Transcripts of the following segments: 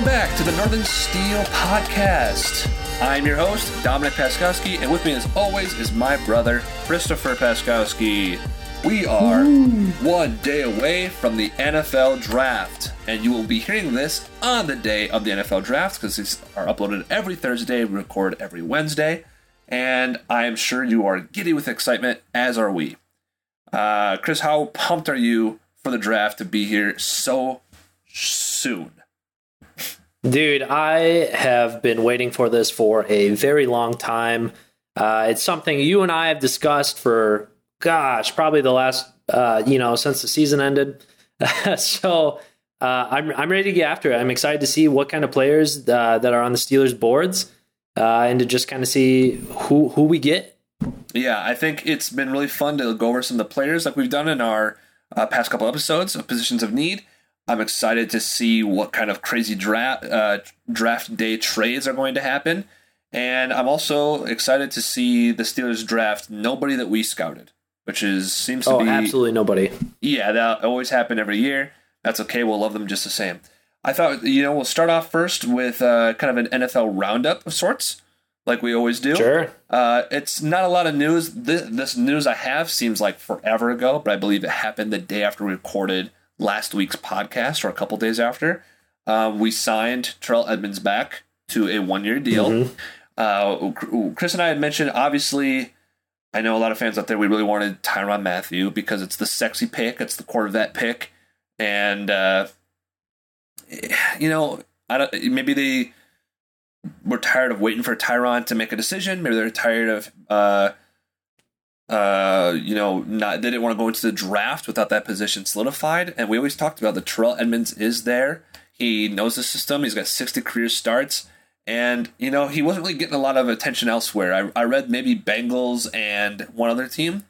Welcome back to the Northern Steel Podcast. I'm your host, Dominic Paskowski, and with me, as always, is my brother, Christopher Paskowski. We are one day away from the NFL Draft, and you will be hearing this on the day of the NFL Draft because these are uploaded every Thursday, we record every Wednesday, and I am sure you are giddy with excitement, as are we. Uh, Chris, how pumped are you for the draft to be here so soon? Dude, I have been waiting for this for a very long time. Uh, it's something you and I have discussed for, gosh, probably the last, uh, you know, since the season ended. so uh, I'm I'm ready to get after it. I'm excited to see what kind of players uh, that are on the Steelers boards, uh, and to just kind of see who who we get. Yeah, I think it's been really fun to go over some of the players like we've done in our uh, past couple episodes of positions of need. I'm excited to see what kind of crazy draft uh, draft day trades are going to happen, and I'm also excited to see the Steelers draft nobody that we scouted, which is seems to Oh, be absolutely nobody. yeah that always happen every year. That's okay. We'll love them just the same. I thought you know we'll start off first with uh, kind of an NFL roundup of sorts, like we always do. Sure. Uh, it's not a lot of news. This, this news I have seems like forever ago, but I believe it happened the day after we recorded last week's podcast, or a couple days after. Uh, we signed Terrell Edmunds back to a one-year deal. Uh, Chris and I had mentioned, obviously, I know a lot of fans out there. We really wanted Tyrann Mathieu because it's the sexy pick, it's the Corvette pick, and uh, you know, I don't. Maybe they were tired of waiting for Tyrann to make a decision. Maybe they're tired of, uh, you know, not they didn't want to go into the draft without that position solidified. And we always talked about the Terrell Edmunds is there. He knows the system. He's got 60 career starts. And, you know, he wasn't really getting a lot of attention elsewhere. I, I read maybe Bengals and one other team,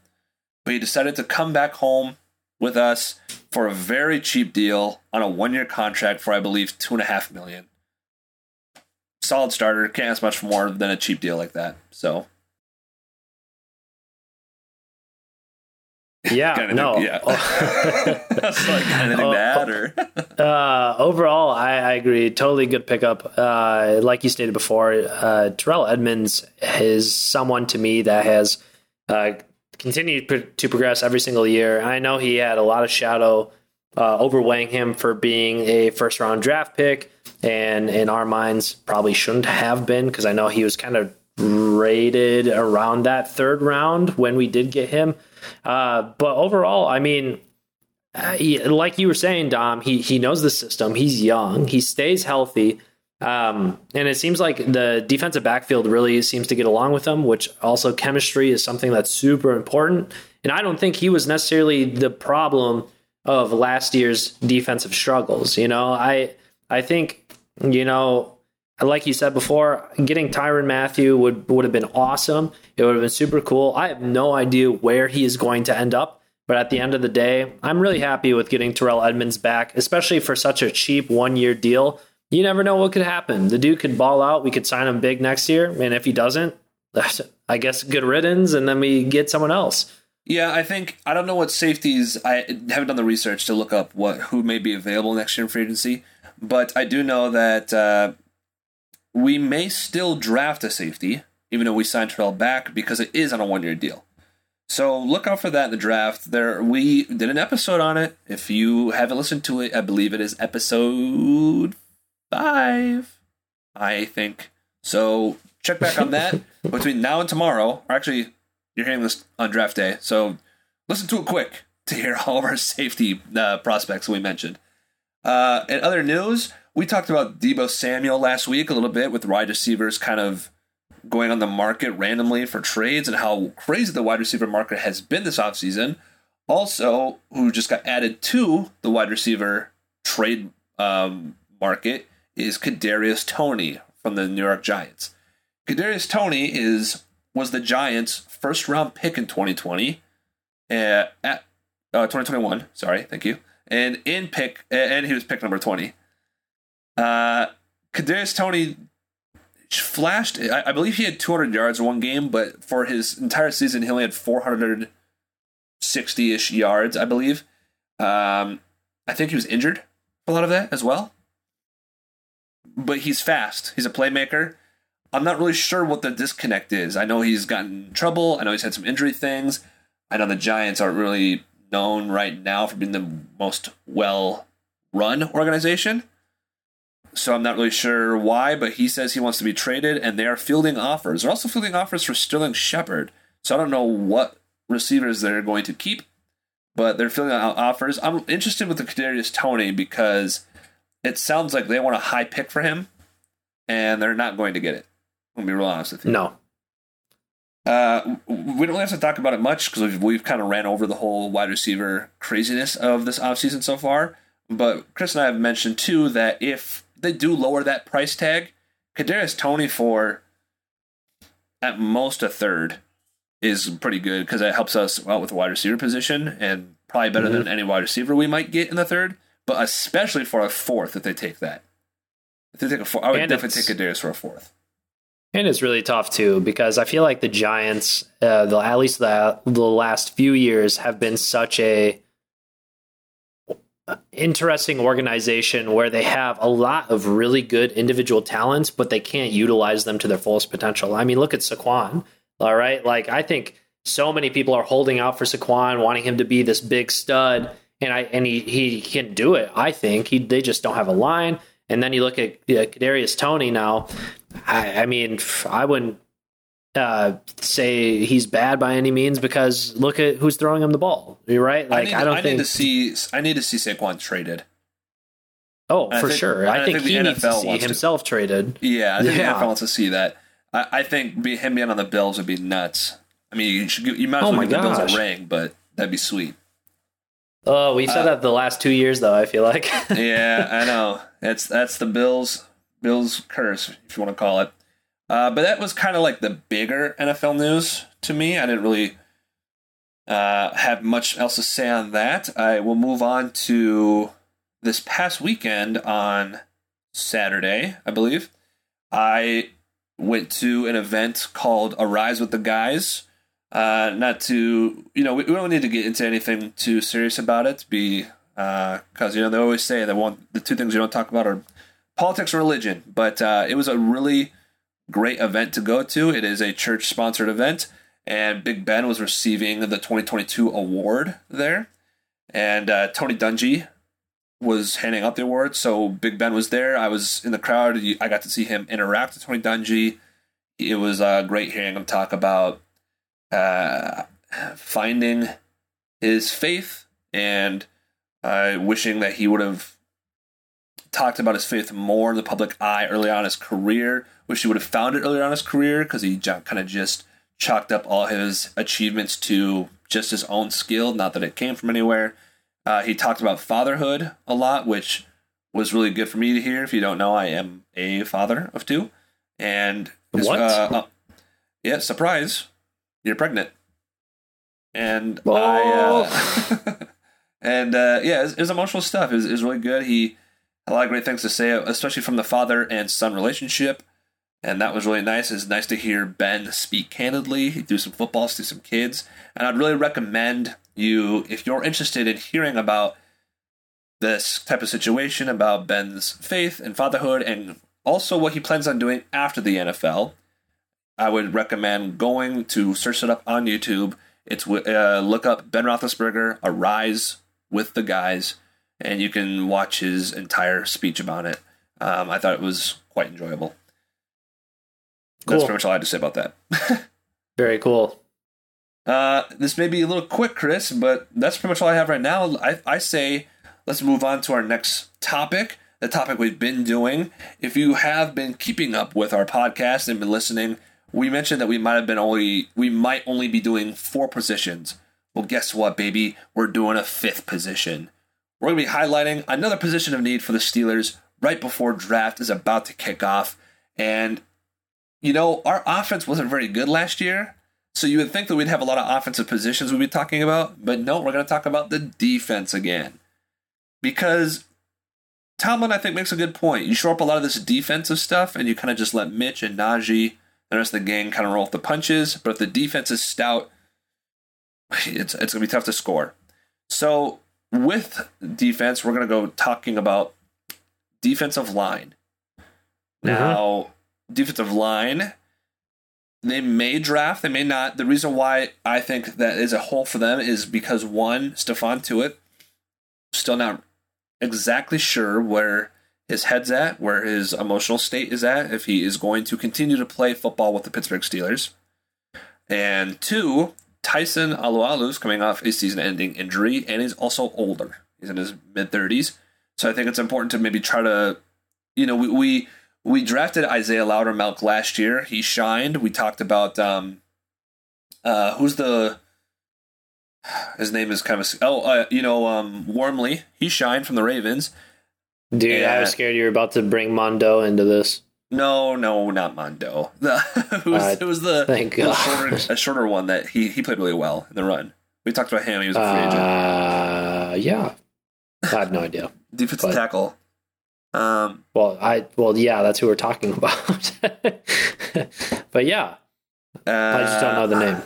but he decided to come back home with us for a very cheap deal on a one year contract for, I believe, two and a half million solid starter. Can't ask much more than a cheap deal like that. So Yeah. Kinda no. think- yeah. that's like Oh, to add, or Uh, overall, I, I agree. Totally good pickup. Uh, like you stated before, uh, Terrell Edmunds is someone to me that has uh, continued to progress every single year. I know he had a lot of shadow uh, overweighing him for being a first round draft pick, and in our minds, probably shouldn't have been because I know he was kind of rated around that third round when we did get him. Uh, but overall, I mean, uh, like you were saying, Dom, he he knows the system. He's young. He stays healthy, um, and it seems like the defensive backfield really seems to get along with him. Which also chemistry is something that's super important. And I don't think he was necessarily the problem of last year's defensive struggles. You know, I I think you know. Like you said before, getting Tyrann Mathieu would would have been awesome. It would have been super cool. I have no idea where he is going to end up. But at the end of the day, I'm really happy with getting Terrell Edmunds back, especially for such a cheap one year deal. You never know what could happen. The dude could ball out. We could sign him big next year. And if he doesn't, I guess good riddance. And then we get someone else. yeah, I think I don't know what safeties. I haven't done the research to look up what who may be available next year in free agency, but I do know that uh, we may still draft a safety, even though we signed Terrell back because it is on a one year deal. So look out for that in the draft. There, we did an episode on it. If you haven't listened to it, I believe it is episode five. I think so. Check back on that between now and tomorrow. Or actually, you're hearing this on draft day, so listen to it quick to hear all of our safety uh, prospects we mentioned. Uh, in other news, we talked about Deebo Samuel last week a little bit with wide receivers kind of going on the market randomly for trades and how crazy the wide receiver market has been this offseason. Also, who just got added to the wide receiver trade um, market is Kadarius Toney from the New York Giants. Kadarius Toney is was the Giants' first round pick in 2020 uh, at uh, 2021. Sorry, thank you. And in pick, and he was pick number 20. Uh, Kadarius Toney flashed. I, I believe he had 200 yards in one game, but for his entire season, he only had 460 ish yards, I believe. Um, I think he was injured a lot of that as well. but he's fast. He's a playmaker. I'm not really sure what the disconnect is. I know he's gotten in trouble. I know he's had some injury things. I know the Giants aren't really known right now for being the most well run organization. So I'm not really sure why, but he says he wants to be traded, and they are fielding offers. They're also fielding offers for Sterling Shepard. So I don't know what receivers they're going to keep, but they're fielding offers. I'm interested with the Kadarius Toney because it sounds like they want a high pick for him, and they're not going to get it. I'm gonna be real honest with you. No. Uh, we don't have to talk about it much because we've, we've kind of ran over the whole wide receiver craziness of this offseason so far. But Chris and I have mentioned too that if they do lower that price tag, Kadarius Toney for at most a third is pretty good because it helps us out with the wide receiver position and probably better mm-hmm. than any wide receiver we might get in the third. But especially for a fourth, if they take that, if they take a fourth, I would and definitely take Kadarius for a fourth. And it's really tough too because I feel like the Giants, uh, the, at least the the last few years, have been such a interesting organization where they have a lot of really good individual talents, but they can't utilize them to their fullest potential. I mean, look at Saquon. All right, like I think so many people are holding out for Saquon, wanting him to be this big stud, and I and he he can do it. I think he they just don't have a line. And then you look at uh, Kadarius Toney now. I, I mean, I wouldn't uh, say he's bad by any means because look at who's throwing him the ball. You're right. Like I, need, I don't I think need to see. I need to see Saquon traded. Oh, for think, sure. I, think, think he needs to see himself to. traded. Yeah, I think yeah. the NFL wants to see that. I, I think be, him being on the Bills would be nuts. I mean, you, should, you might as oh well give the Bills a ring, but that'd be sweet. Oh, we've said uh, that the last two years, though. I feel like. yeah, I know. That's that's the Bills Bills curse, if you want to call it. Uh, but that was kind of like the bigger NFL news to me. I didn't really uh, have much else to say on that. I will move on to this past weekend on Saturday, I believe. I went to an event called Arise with the Guys. Uh, not to, you know, we, we, don't need to get into anything too serious about it. Be because uh, you know they always say that one the two things you don't talk about are politics and religion. But uh, it was a really great event to go to. It is a church sponsored event, and Big Ben was receiving the 2022 award there. And uh, Tony Dungy was handing out the award, so Big Ben was there. I was in the crowd. I got to see him interact with Tony Dungy. It was uh, great hearing him talk about uh, finding his faith and uh, wishing that he would have talked about his faith more in the public eye early on in his career. Wish he would have found it earlier on in his career because he kind of just chalked up all his achievements to just his own skill, not that it came from anywhere. Uh, he talked about fatherhood a lot, which was really good for me to hear. If you don't know, I am a father of two, and what? Uh, uh, yeah, surprise, you're pregnant, and oh. I, uh, and uh, yeah, his, his emotional stuff is is really good. He a lot of great things to say, especially from the father and son relationship. And that was really nice. It's nice to hear Ben speak candidly, do some footballs to some kids. And I'd really recommend you, if you're interested in hearing about this type of situation, about Ben's faith and fatherhood, and also what he plans on doing after the NFL, I would recommend going to search it up on YouTube. It's uh, look up Ben Roethlisberger, Arise with the Guys and you can watch his entire speech about it. Um, I thought it was quite enjoyable. Cool. That's pretty much all I had to say about that. Very cool. Uh, this may be a little quick, Chris, but that's pretty much all I have right now. I, I say let's move on to our next topic, the topic we've been doing. If you have been keeping up with our podcast and been listening, we mentioned that we might have been only we might only be doing four positions. Well, guess what, baby? We're doing a fifth position. We're going to be highlighting another position of need for the Steelers right before draft is about to kick off. And, you know, our offense wasn't very good last year. So you would think that we'd have a lot of offensive positions we'd be talking about. But no, we're going to talk about the defense again. Because Tomlin, I think, makes a good point. You show up a lot of this defensive stuff and you kind of just let Mitch and Najee, the rest of the gang, kind of roll with the punches. But if the defense is stout, it's, it's going to be tough to score. So with defense, we're going to go talking about defensive line. Mm-hmm. Now, defensive line, they may draft, they may not. The reason why I think that is a hole for them is because one, Stephon Tuitt, still not exactly sure where his head's at, where his emotional state is at, if he is going to continue to play football with the Pittsburgh Steelers. And two, Tyson Alualu is coming off a season-ending injury, and he's also older. He's in his mid thirties, so I think it's important to maybe try to, you know, we we, we drafted Isaiah Loudermilk last year. He shined. We talked about um, uh, who's the his name is kind of oh uh, you know um, Wormley. He shined from the Ravens. Dude, Yeah. I was scared you were about to bring Mondo into this. No, no, not Mondo. The, it, was, Uh, it was the, thank God. shorter, a shorter one that he, he played really well in the run. We talked about him. He was a free agent. Uh, yeah. I had no idea. Defensive but- tackle. Um, Well, I well, yeah, that's who we're talking about. but yeah, uh, I just don't know the name.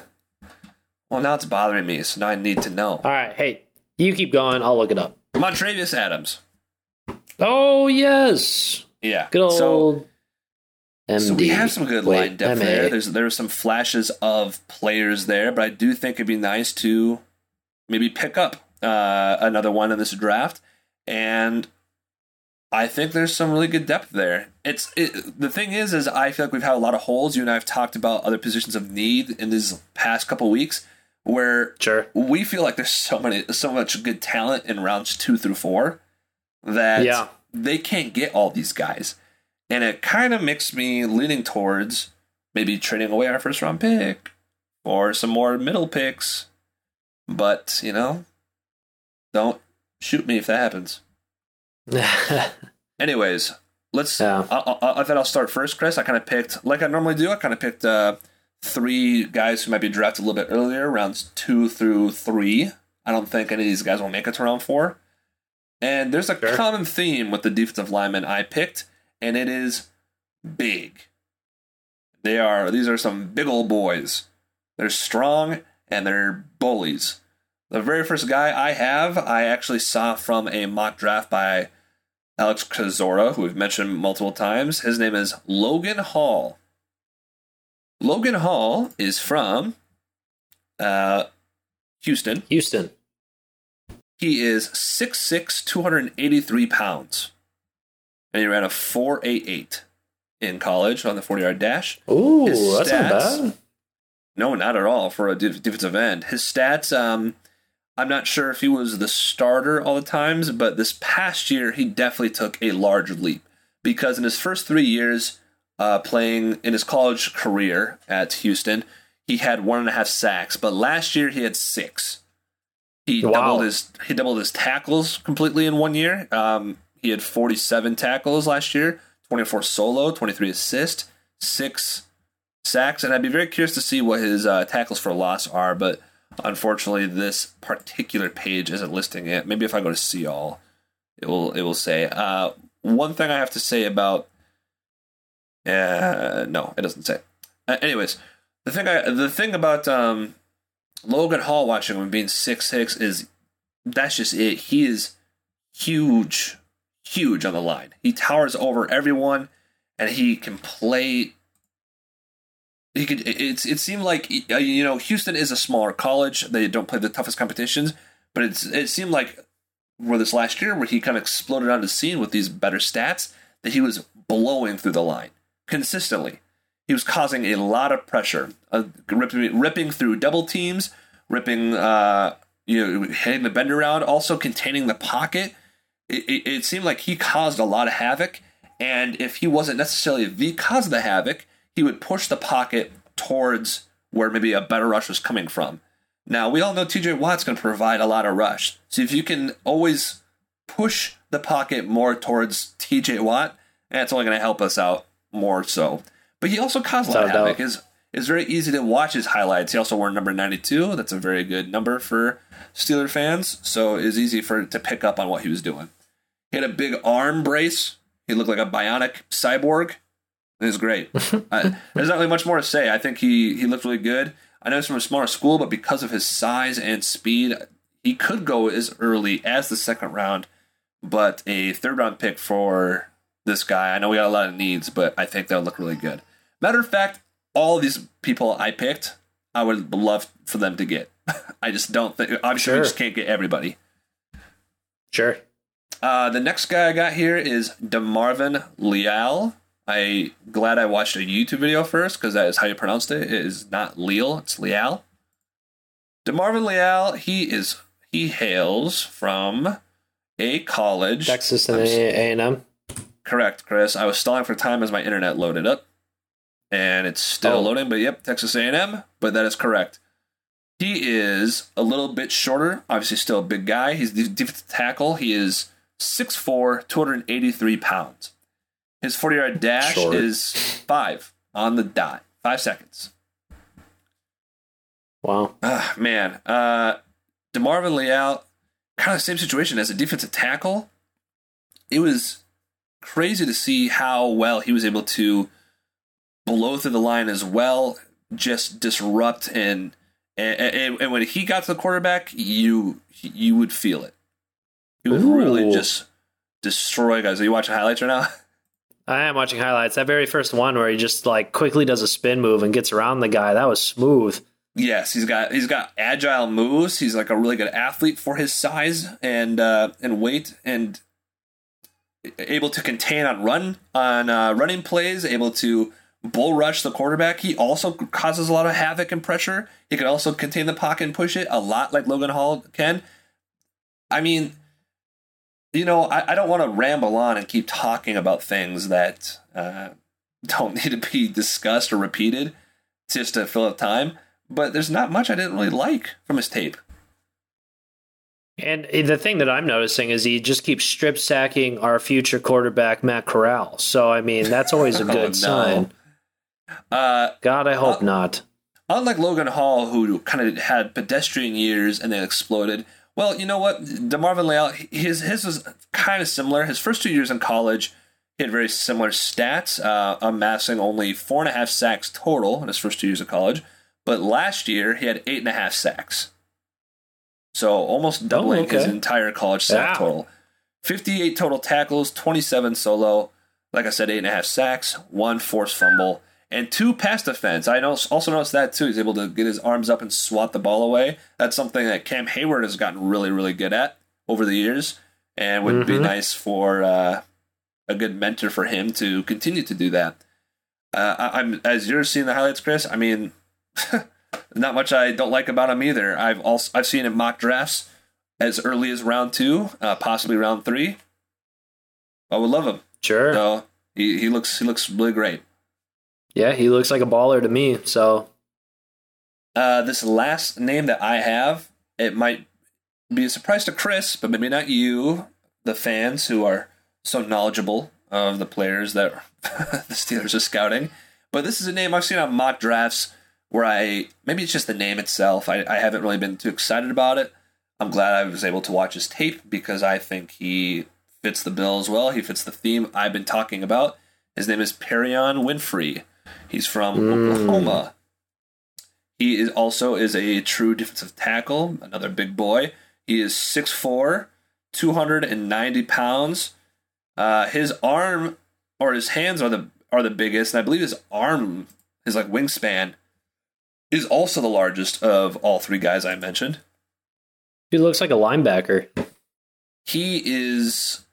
Well, now it's bothering me, so now I need to know. All right, hey, you keep going. I'll look it up. Montravius Adams. Oh yes, Yeah. good So, old MD. so we have some good Wait, line depth MA. there. There's there are some flashes of players there, but I do think it'd be nice to maybe pick up uh, another one in this draft. And I think there's some really good depth there. It's it, the thing is, is I feel like we've had a lot of holes. You and I have talked about other positions of need in these past couple weeks, where Sure. we feel like there's so many, so much good talent in rounds two through four that Yeah. they can't get all these guys, and it kind of makes me leaning towards maybe trading away our first round pick or some more middle picks. But you know, don't shoot me if that happens. Anyways, let's. Yeah. I, I, I thought I'll start first, Chris. I kind of picked, like I normally do, I kind of picked uh, three guys who might be drafted a little bit earlier, rounds two through three. I don't think any of these guys will make it to round four. And there's a Sure. common theme with the defensive linemen I picked, and it is big. They are these are some big old boys. They're strong and they're bullies. The very first guy I have, I actually saw from a mock draft by Alex Kozora, who we've mentioned multiple times. His name is Logan Hall. Logan Hall is from uh, Houston. Houston. He is 6'6", 283 pounds. And he ran a 4.88 in college on the 40-yard dash. Ooh, that's not bad. No, not at all for a defensive end. His stats, um, I'm not sure if he was the starter all the times, but this past year he definitely took a large leap because in his first three years uh, playing in his college career at Houston, he had one and a half sacks, but last year he had six. He Wow. doubled his he doubled his tackles completely in one year. Um, he had 47 tackles last year, 24 solo, 23 assist, six sacks, and I'd be very curious to see what his uh, tackles for loss are. But unfortunately, this particular page isn't listing it. Maybe if I go to see all, it will it will say. Uh, one thing I have to say about, uh, no, it doesn't say. Uh, anyways, the thing I the thing about um, Logan Hall watching him being six six is that's just it. He is huge, huge on the line. He towers over everyone, and he can play he could it- it's it seemed like uh, you know Houston is a smaller college. They don't play the toughest competitions but it's it seemed like where this last year where he kind of exploded onto the scene with these better stats that he was blowing through the line consistently. He was causing a lot of pressure uh, ripping, ripping through double teams ripping uh you know hitting the bend around also containing the pocket. It, it, it seemed like he caused a lot of havoc and if he wasn't necessarily the cause of the havoc he would push the pocket towards where maybe a better rush was coming from. Now, we all know TJ Watt's going to provide a lot of rush. So if you can always push the pocket more towards TJ Watt, that's only going to help us out more so. But he also caused a lot of havoc. It's, it's very easy to watch his highlights. He also wore number 92. That's a very good number for Steeler fans. So it's easy for to pick up on what he was doing. He had a big arm brace. He looked like a bionic cyborg. It was great. I, there's not really much more to say. I think he, he looked really good. I know he's from a smaller school, but because of his size and speed, he could go as early as the second round. But a third round pick for this guy. I know we got a lot of needs, but I think they'll look really good. Matter of fact, all of these people I picked, I would love for them to get. I just don't think. Obviously, Sure. we just can't get everybody. Sure. Uh, the next guy I got here is Demarvin Leal. I glad I watched a YouTube video first because that is how you pronounced it. It is not Leal, it's Leal. Demarvin Leal, he is he hails from a college. Texas and A and M. Correct, Chris. I was stalling for time as my internet loaded up, and it's still Oh. loading. But yep, Texas A&M. But that is correct. He is a little bit shorter. Obviously, still a big guy. He's the defensive tackle. He is 6'4", 283 pounds. His forty yard dash Short. is five on the dot, five seconds. Wow. Ah, man, uh, Demarvin Leal, kind of the same situation as a defensive tackle. It was crazy to see how well he was able to blow through the line as well, just disrupt and and, and, and when he got to the quarterback, you you would feel it. He would really just destroy guys. Are you watching highlights right now? I am watching highlights. That very first one where he just like quickly does a spin move and gets around the guy. That was smooth. Yes, he's got he's got agile moves. He's like a really good athlete for his size and uh, and weight, and able to contain on run on uh, running plays. Able to bull rush the quarterback. He also causes a lot of havoc and pressure. He can also contain the pocket and push it a lot, like Logan Hall can. I mean, you know, I, I don't want to ramble on and keep talking about things that uh, don't need to be discussed or repeated just to fill up time but there's not much I didn't really like from his tape. And the thing that I'm noticing is he just keeps strip sacking our future quarterback Matt Corral. So I mean that's always a Oh, good no. sign. Uh, God, I hope Uh, not. unlike Logan Hall, who kind of had pedestrian years and then exploded. Well, you know what? DeMarvin Leal, his his was kind of similar. His first two years in college, he had very similar stats, uh, amassing only four and a half sacks total in his first two years of college. But last year, he had eight and a half sacks. So almost doubling his okay. entire college sack Wow. total. 58 total tackles, 27 solo. Like I said, eight and a half sacks, one forced fumble, and two pass defense. I also noticed that too. He's able to get his arms up and swat the ball away. That's something that Cam Heyward has gotten really, really good at over the years, and would be Mhm. nice for uh, a good mentor for him to continue to do that. Uh, I, I'm as you're seeing the highlights, Chris. I mean, not much I don't like about him either. I've also I've seen him mock drafts as early as round two, uh, possibly round three. I would love him. Sure. So he, he looks he looks really great. Yeah, he looks like a baller to me. So Uh, this last name that I have, it might be a surprise to Chris, but maybe not you, the fans who are so knowledgeable of the players that the Steelers are scouting. But this is a name I've seen on mock drafts where I maybe it's just the name itself. I, I haven't really been too excited about it. I'm glad I was able to watch his tape because I think he fits the bill as well. He fits the theme I've been talking about. His name is Perrion Winfrey. He's from Mm. Oklahoma. He is also is a true defensive tackle, another big boy. He is 6'4", 290 pounds. Uh, his arm or his hands are the are the biggest, and I believe his arm, his like wingspan, is also the largest of all three guys I mentioned. he looks like a linebacker. He is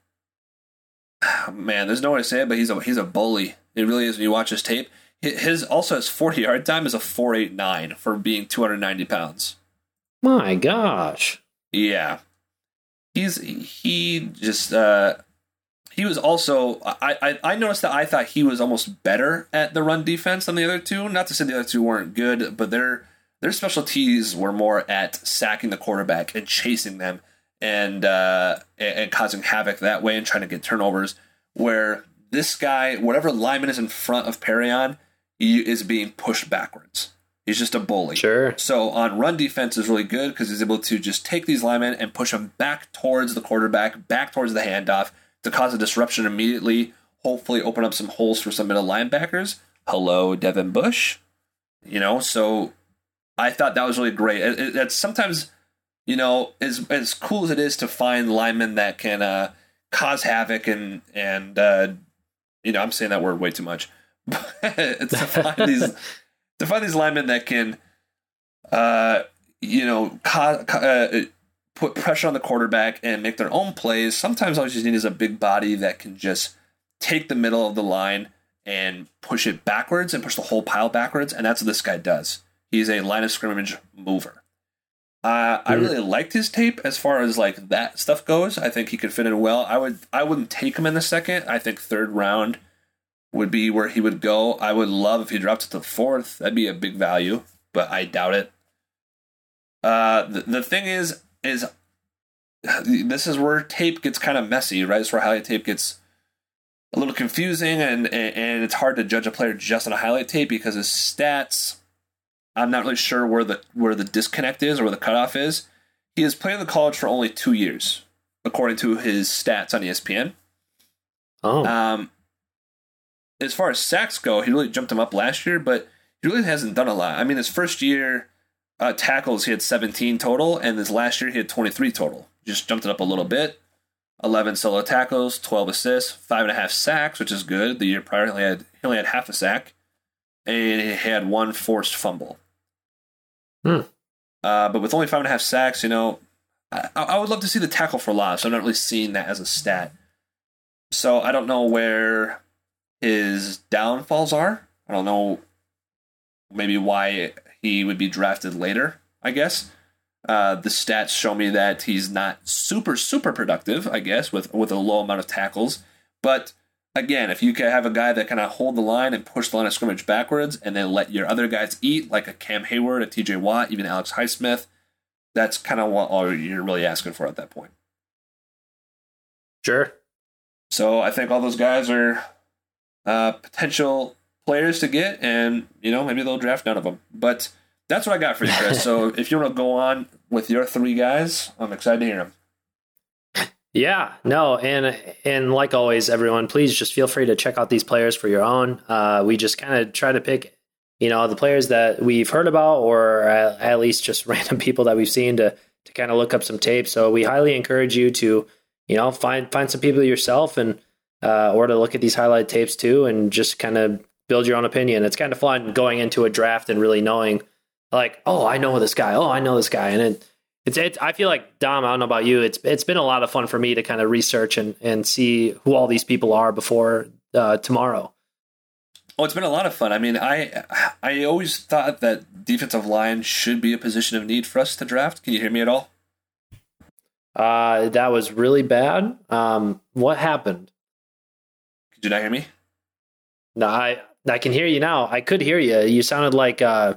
man, there's no way to say it, but he's a he's a bully. It really is when you watch his tape. Hi- His also his 40 yard time is a 489 for being 290 pounds. My gosh. Yeah. He's he just uh he was also I, I I noticed that I thought he was almost better at the run defense than the other two. Not to say the other two weren't good, but their their specialties were more at sacking the quarterback and chasing them and uh and, and causing havoc that way and trying to get turnovers. Where this guy, whatever lineman is in front of Perrion, he is being pushed backwards. He's just a bully. Sure. So on run defense is really good because he's able to just take these linemen and push them back towards the quarterback, back towards the handoff to cause a disruption immediately. Hopefully, open up some holes for some middle linebackers. Hello, Devin Bush. You know, so I thought that was really great. It's sometimes, you know, as as cool as it is to find linemen that can uh, cause havoc and and uh, you know, I'm saying that word way too much. to find these to find these linemen that can, uh, you know, ca- ca- uh, put pressure on the quarterback and make their own plays. Sometimes all you just need is a big body that can just take the middle of the line and push it backwards and push the whole pile backwards, and that's what this guy does. He's a line of scrimmage mover. Uh, I really liked his tape as far as like that stuff goes. I think he could fit in well. I would I wouldn't take him in the second. I think third round would be where he would go. I would love if he dropped to the fourth. That'd be a big value, but I doubt it. Uh, the, the thing is, is this is where tape gets kind of messy, right? It's where highlight tape gets a little confusing, and, and and it's hard to judge a player just on a highlight tape because his stats. I'm not really sure where the where the disconnect is or where the cutoff is. He has played in the college for only two years, according to his stats on ESPN. Oh, Um, as far as sacks go, he really jumped him up last year, but he really hasn't done a lot. I mean, his first year uh, tackles, he had 17 total, and his last year, he had 23 total. Just jumped it up a little bit. 11 solo tackles, 12 assists, five and a half sacks, which is good. The year prior, he only had, he only had half a sack, and he had one forced fumble. Hmm. Uh, but with only five and a half sacks, you know, I, I would love to see the tackle for loss. I'm not really seeing that as a stat. So I don't know where his downfalls are. I don't know maybe why he would be drafted later, I guess. Uh, the stats show me that he's not super, super productive, I guess, with, with a low amount of tackles. But again, if you can have a guy that kind of hold the line and push the line of scrimmage backwards and then let your other guys eat, like a Cam Heyward, a TJ Watt, even Alex Highsmith, that's kind of what all you're really asking for at that point. sure. So I think all those guys are uh, potential players to get, and you know maybe they'll draft none of them. But that's what I got for you, Chris. so if you want to go on with your three guys, I'm excited to hear them. Yeah, no, and and like always, everyone, please just feel free to check out these players for your own. Uh, we just kind of try to pick, you know, the players that we've heard about, or at, at least just random people that we've seen to to kind of look up some tape. So we highly encourage you to, you know, find find some people yourself and uh, or to look at these highlight tapes too, and just kind of build your own opinion. It's kind of fun going into a draft and really knowing, like, oh, I know this guy. Oh, I know this guy, and it, it's, it's I feel like Dom. I don't know about you. It's it's been a lot of fun for me to kind of research and and see who all these people are before uh, tomorrow. Oh, it's been a lot of fun. I mean, I I always thought that defensive line should be a position of need for us to draft. Can you hear me at all? Uh, that was really bad. Um, what happened? Could you not hear me? No, I I can hear you now. I could hear you. You sounded like uh,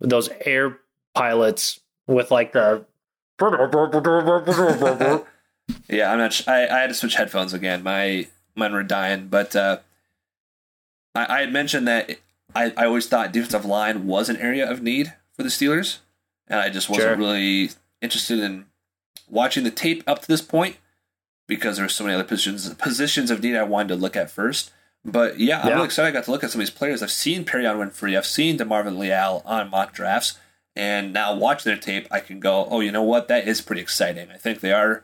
those air pilots with like the. yeah, I'm not. Sh- I I had to switch headphones again. My mine were dying, but uh, I, I had mentioned that I, I always thought defensive line was an area of need for the Steelers, and I just wasn't Sure. really interested in watching the tape up to this point because there were so many other positions positions of need I wanted to look at first. But yeah, I'm really excited. I got to look at some of these players. I've seen Perrion Winfrey. I've seen DeMarvin Leal on mock drafts. And now watching their tape, I can go, oh, you know what? That is pretty exciting. I think they are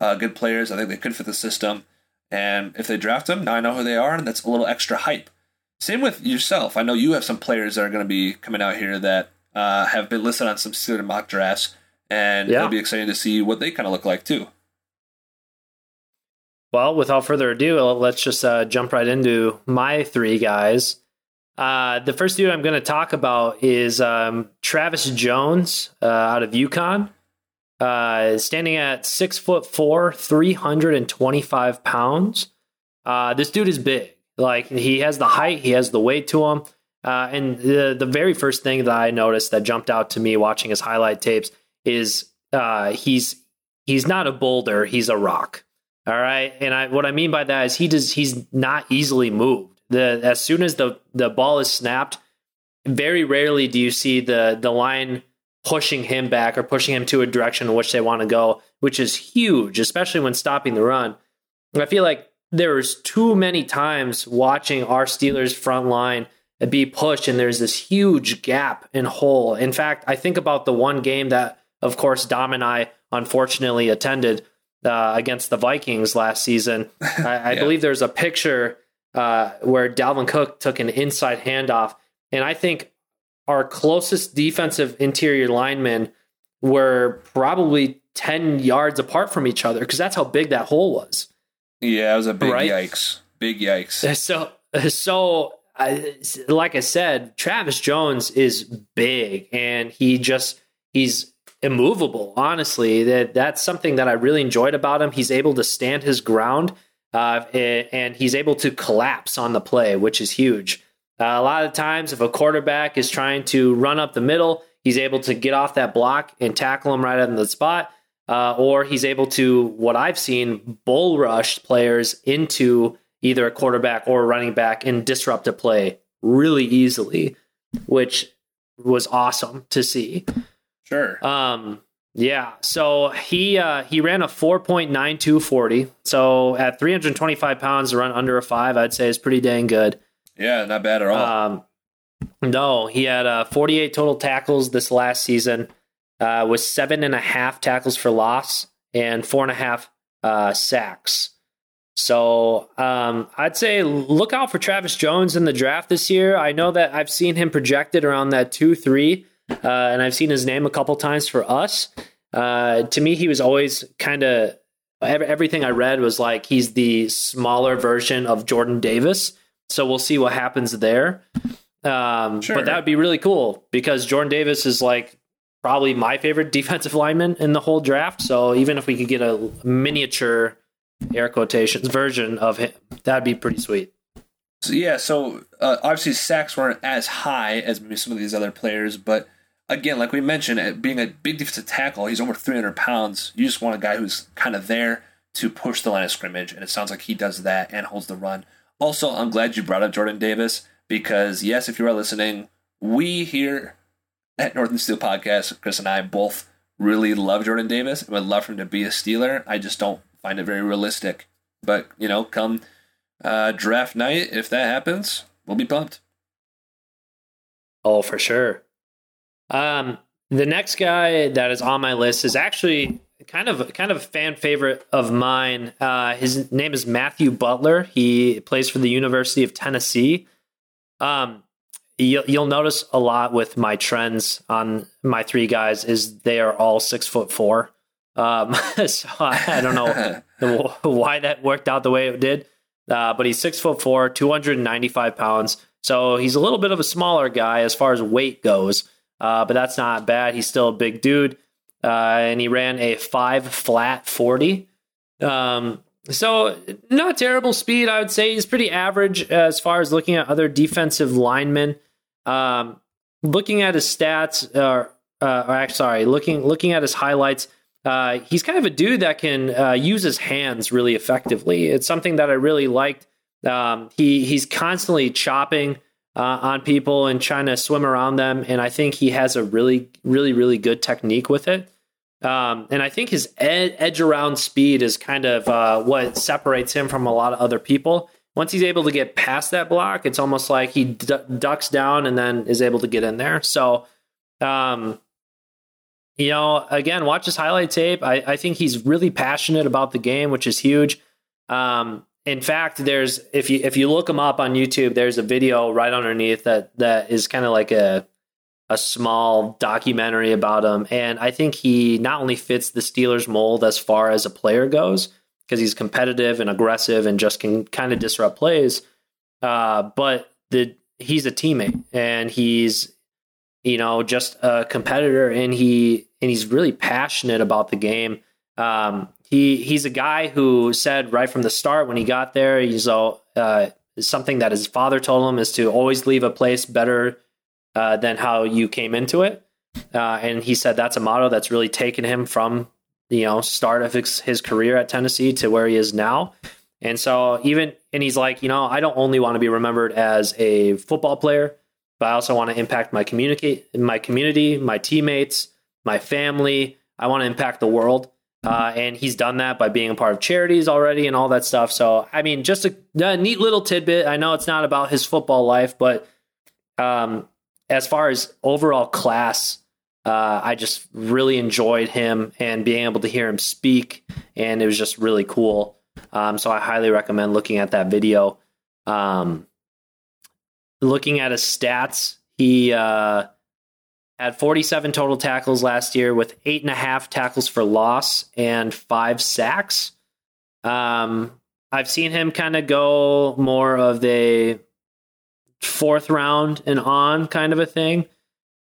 uh, good players. I think they could fit the system. And if they draft them, now I know who they are, and that's a little extra hype. Same with yourself. I know you have some players that are going to be coming out here that uh, have been listed on some Steeler mock drafts, and Yeah. it'll be exciting to see what they kind of look like too. Well, without further ado, let's just uh, jump right into my three guys. Uh, the first dude I'm going to talk about is um, Travis Jones uh, out of UConn, uh, standing at six foot four, 325 pounds. Uh, this dude is big. Like he has the height, he has the weight to him. Uh, and the the very first thing that I noticed that jumped out to me watching his highlight tapes is uh, he's he's not a boulder, he's a rock. All right, and I what I mean by that is he does he's not easily moved. The as soon as the the ball is snapped, very rarely do you see the the line pushing him back or pushing him to a direction in which they want to go, which is huge, especially when stopping the run. I feel like there's too many times watching our Steelers front line be pushed, and there's this huge gap and hole. In fact, I think about the one game that, of course, Dom and I unfortunately attended uh, against the Vikings last season. I, I Yeah. believe there's a picture uh, where Dalvin Cook took an inside handoff. And I think our closest defensive interior linemen were probably 10 yards apart from each other because that's how big that hole was. Yeah, it was a big right? yikes. Big yikes. So, so I, like I said, Travis Jones is big and he just, he's immovable, honestly. That That's something that I really enjoyed about him. He's able to stand his ground uh, and he's able to collapse on the play, which is huge. Uh, a lot of times, if a quarterback is trying to run up the middle, he's able to get off that block and tackle him right on the spot. Uh, or he's able to, what I've seen, bull rush players into either a quarterback or a running back and disrupt a play really easily, which was awesome to see. Sure. Um, yeah. So he uh, he ran a 4.9240. So at 325 pounds to run under a five, I'd say is pretty dang good. Yeah, not bad at all. Um, no, he had uh, 48 total tackles this last season, uh, with seven and a half tackles for loss and four and a half uh, sacks. So um, I'd say look out for Travis Jones in the draft this year. I know that I've seen him projected around that two three, uh, and I've seen his name a couple times for us. Uh, to me, he was always kind of everything I read was like he's the smaller version of Jordan Davis. So we'll see what happens there. Um, sure. But that would be really cool because Jordan Davis is like probably my favorite defensive lineman in the whole draft. So even if we could get a miniature air quotations version of him, that'd be pretty sweet. So, yeah, so uh, obviously sacks weren't as high as maybe some of these other players, but again, like we mentioned, being a big defensive tackle, he's over 300 pounds. You just want a guy who's kind of there to push the line of scrimmage, and it sounds like he does that and holds the run. Also, I'm glad you brought up Jordan Davis because, yes, if you are listening, we here at Northern Steel Podcast, Chris and I both really love Jordan Davis and would love for him to be a Steeler. I just don't find it very realistic. But, you know, come uh, draft night, if that happens, we'll be pumped. Oh, for sure. Um, the next guy that is on my list is actually kind of kind of a fan favorite of mine. Uh, his name is Matthew Butler. He plays for the University of Tennessee. Um, you'll, you'll notice a lot with my trends on my three guys is they are all six foot four. Um, so I, I, don't know why that worked out the way it did, uh, but he's six foot four, two hundred and ninety five pounds. So he's a little bit of a smaller guy as far as weight goes, uh, but that's not bad. He's still a big dude uh, and he ran a five flat 40. Um, so not terrible speed, I would say. He's pretty average as far as looking at other defensive linemen. Um, looking at his stats, uh, uh, or sorry, looking looking at his highlights, uh, he's kind of a dude that can uh, use his hands really effectively. It's something that I really liked. Um, he he's constantly chopping uh, on people and trying to swim around them, and I think he has a really really really good technique with it. Um, and I think his ed- edge around speed is kind of uh, what separates him from a lot of other people. Once he's able to get past that block, it's almost like he d- ducks down and then is able to get in there. So, um, you know, again, watch his highlight tape. I, I, think he's really passionate about the game, which is huge. Um, in fact, there's if you if you look him up on YouTube, there's a video right underneath that that is kind of like a a small documentary about him. And I think he not only fits the Steelers mold as far as a player goes, because he's competitive and aggressive and just can kind of disrupt plays, uh, but the he's a teammate and he's you know just a competitor and he and he's really passionate about the game. Um, he he's a guy who said right from the start when he got there, he's all uh, something that his father told him is to always leave a place better uh, than how you came into it. Uh, and he said that's a motto that's really taken him from you know start of his, his career at Tennessee to where he is now. And so even and he's like, you know, I don't only want to be remembered as a football player, but I also want to impact my communicate my community, my teammates, my family. I want to impact the world. Uh, and he's done that by being a part of charities already and all that stuff. So, I mean, just a, a neat little tidbit. I know it's not about his football life, but um, as far as overall class, uh, I just really enjoyed him and being able to hear him speak, and it was just really cool. Um, so I highly recommend looking at that video. Um, looking at his stats, he uh, had 47 total tackles last year with eight and a half tackles for loss and five sacks. Um, I've seen him kind of go more of the fourth round and on kind of a thing.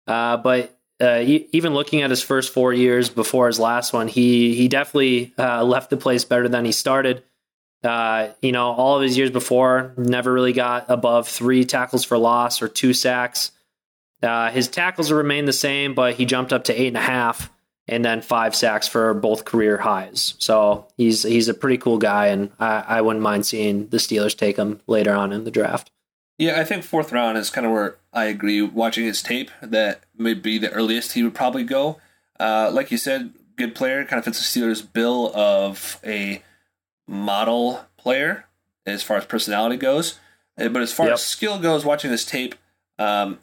Uh, but uh, even looking at his first four years before his last one, he he definitely uh, left the place better than he started. Uh, you know, all of his years before, never really got above three tackles for loss or two sacks. Uh, his tackles remained the same, but he jumped up to eight and a half, and then five sacks for both career highs. So he's he's a pretty cool guy, and I, I wouldn't mind seeing the Steelers take him later on in the draft. Yeah, I think fourth round is kind of where I agree. Watching his tape, that may be the earliest he would probably go. Uh, like you said, good player, kind of fits the Steelers' bill of a model player as far as personality goes. Uh, but as far yep. as skill goes, watching this tape, um,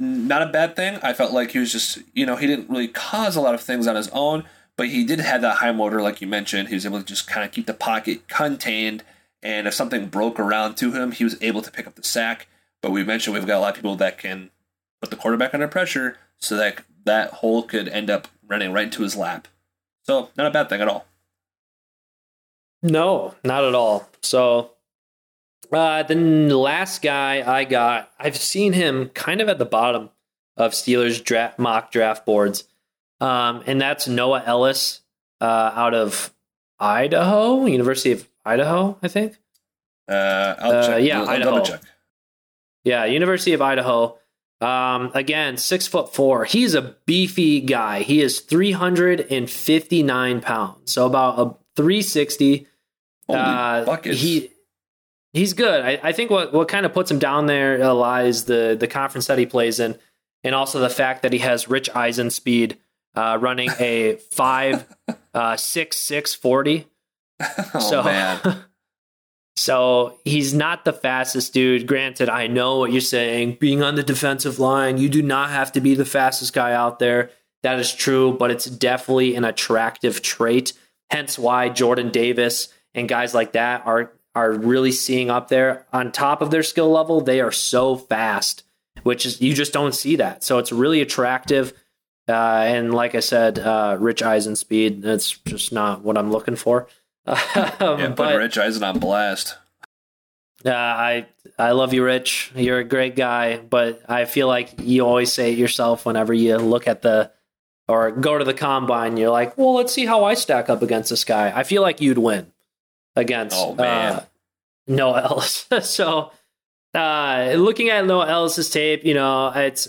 not a bad thing. I felt like he was just, you know, he didn't really cause a lot of things on his own, but he did have that high motor, like you mentioned. He was able to just kind of keep the pocket contained, and if something broke around to him, he was able to pick up the sack. But we mentioned we've got a lot of people that can put the quarterback under pressure so that that hole could end up running right into his lap. So, not a bad thing at all. No, not at all. So uh, the last guy I got, I've seen him kind of at the bottom of Steelers draft, mock draft boards, um, and that's Noah Elliss uh, out of Idaho, University of Idaho, I think. Uh, uh yeah, I'll Idaho. Yeah, University of Idaho. Um, again, six foot four. He's a beefy guy. He is 359 pounds, so about a 360. Uh, he he's good. I, I, think what what kind of puts him down there uh, lies the the conference that he plays in, and also the fact that he has Rich Eisen speed, uh, running a five uh, six six forty. Oh, so, man. so he's not the fastest dude. Granted, I know what you're saying. Being on the defensive line, you do not have to be the fastest guy out there. That is true, but it's definitely an attractive trait. Hence why Jordan Davis and guys like that are are really seeing up there on top of their skill level. They are so fast, which is you just don't see that. So it's really attractive. Uh, and like I said, uh, Rich Eisen speed. That's just not what I'm looking for. um, yeah, but Rich Eisen on blast. Uh, I I love you, Rich. You're a great guy, but I feel like you always say it yourself whenever you look at the or go to the combine. You're like, well, let's see how I stack up against this guy. I feel like you'd win against oh, uh, Noah Elliss. so, uh, looking at Noah Elliss's tape, you know, it's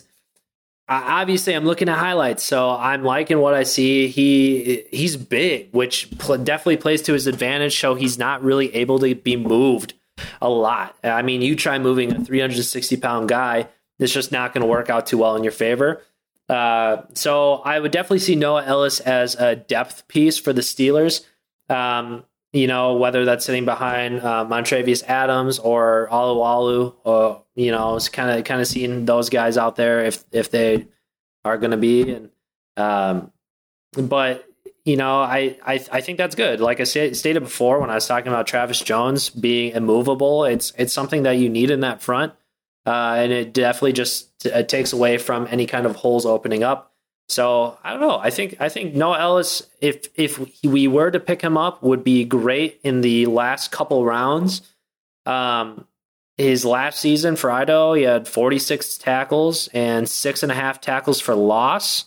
obviously I'm looking at highlights, so I'm liking what I see. He he's big, which pl- definitely plays to his advantage. So he's not really able to be moved a lot. I mean, you try moving a 360 pound guy, it's just not going to work out too well in your favor. Uh, so I would definitely see Noah Elliss as a depth piece for the Steelers. Um, you know, whether that's sitting behind uh, Montravius Adams or Alualu, or you know, it's kind of kind of seeing those guys out there if if they are going to be. And um, but you know, I, I I think that's good. Like I stated before when I was talking about Travis Jones being immovable, it's it's something that you need in that front, uh, and it definitely just it takes away from any kind of holes opening up. So I don't know. I think I think Noah Elliss, if if we were to pick him up, would be great in the last couple rounds. Um, his last season for Idaho, he had 46 tackles and six and a half tackles for loss.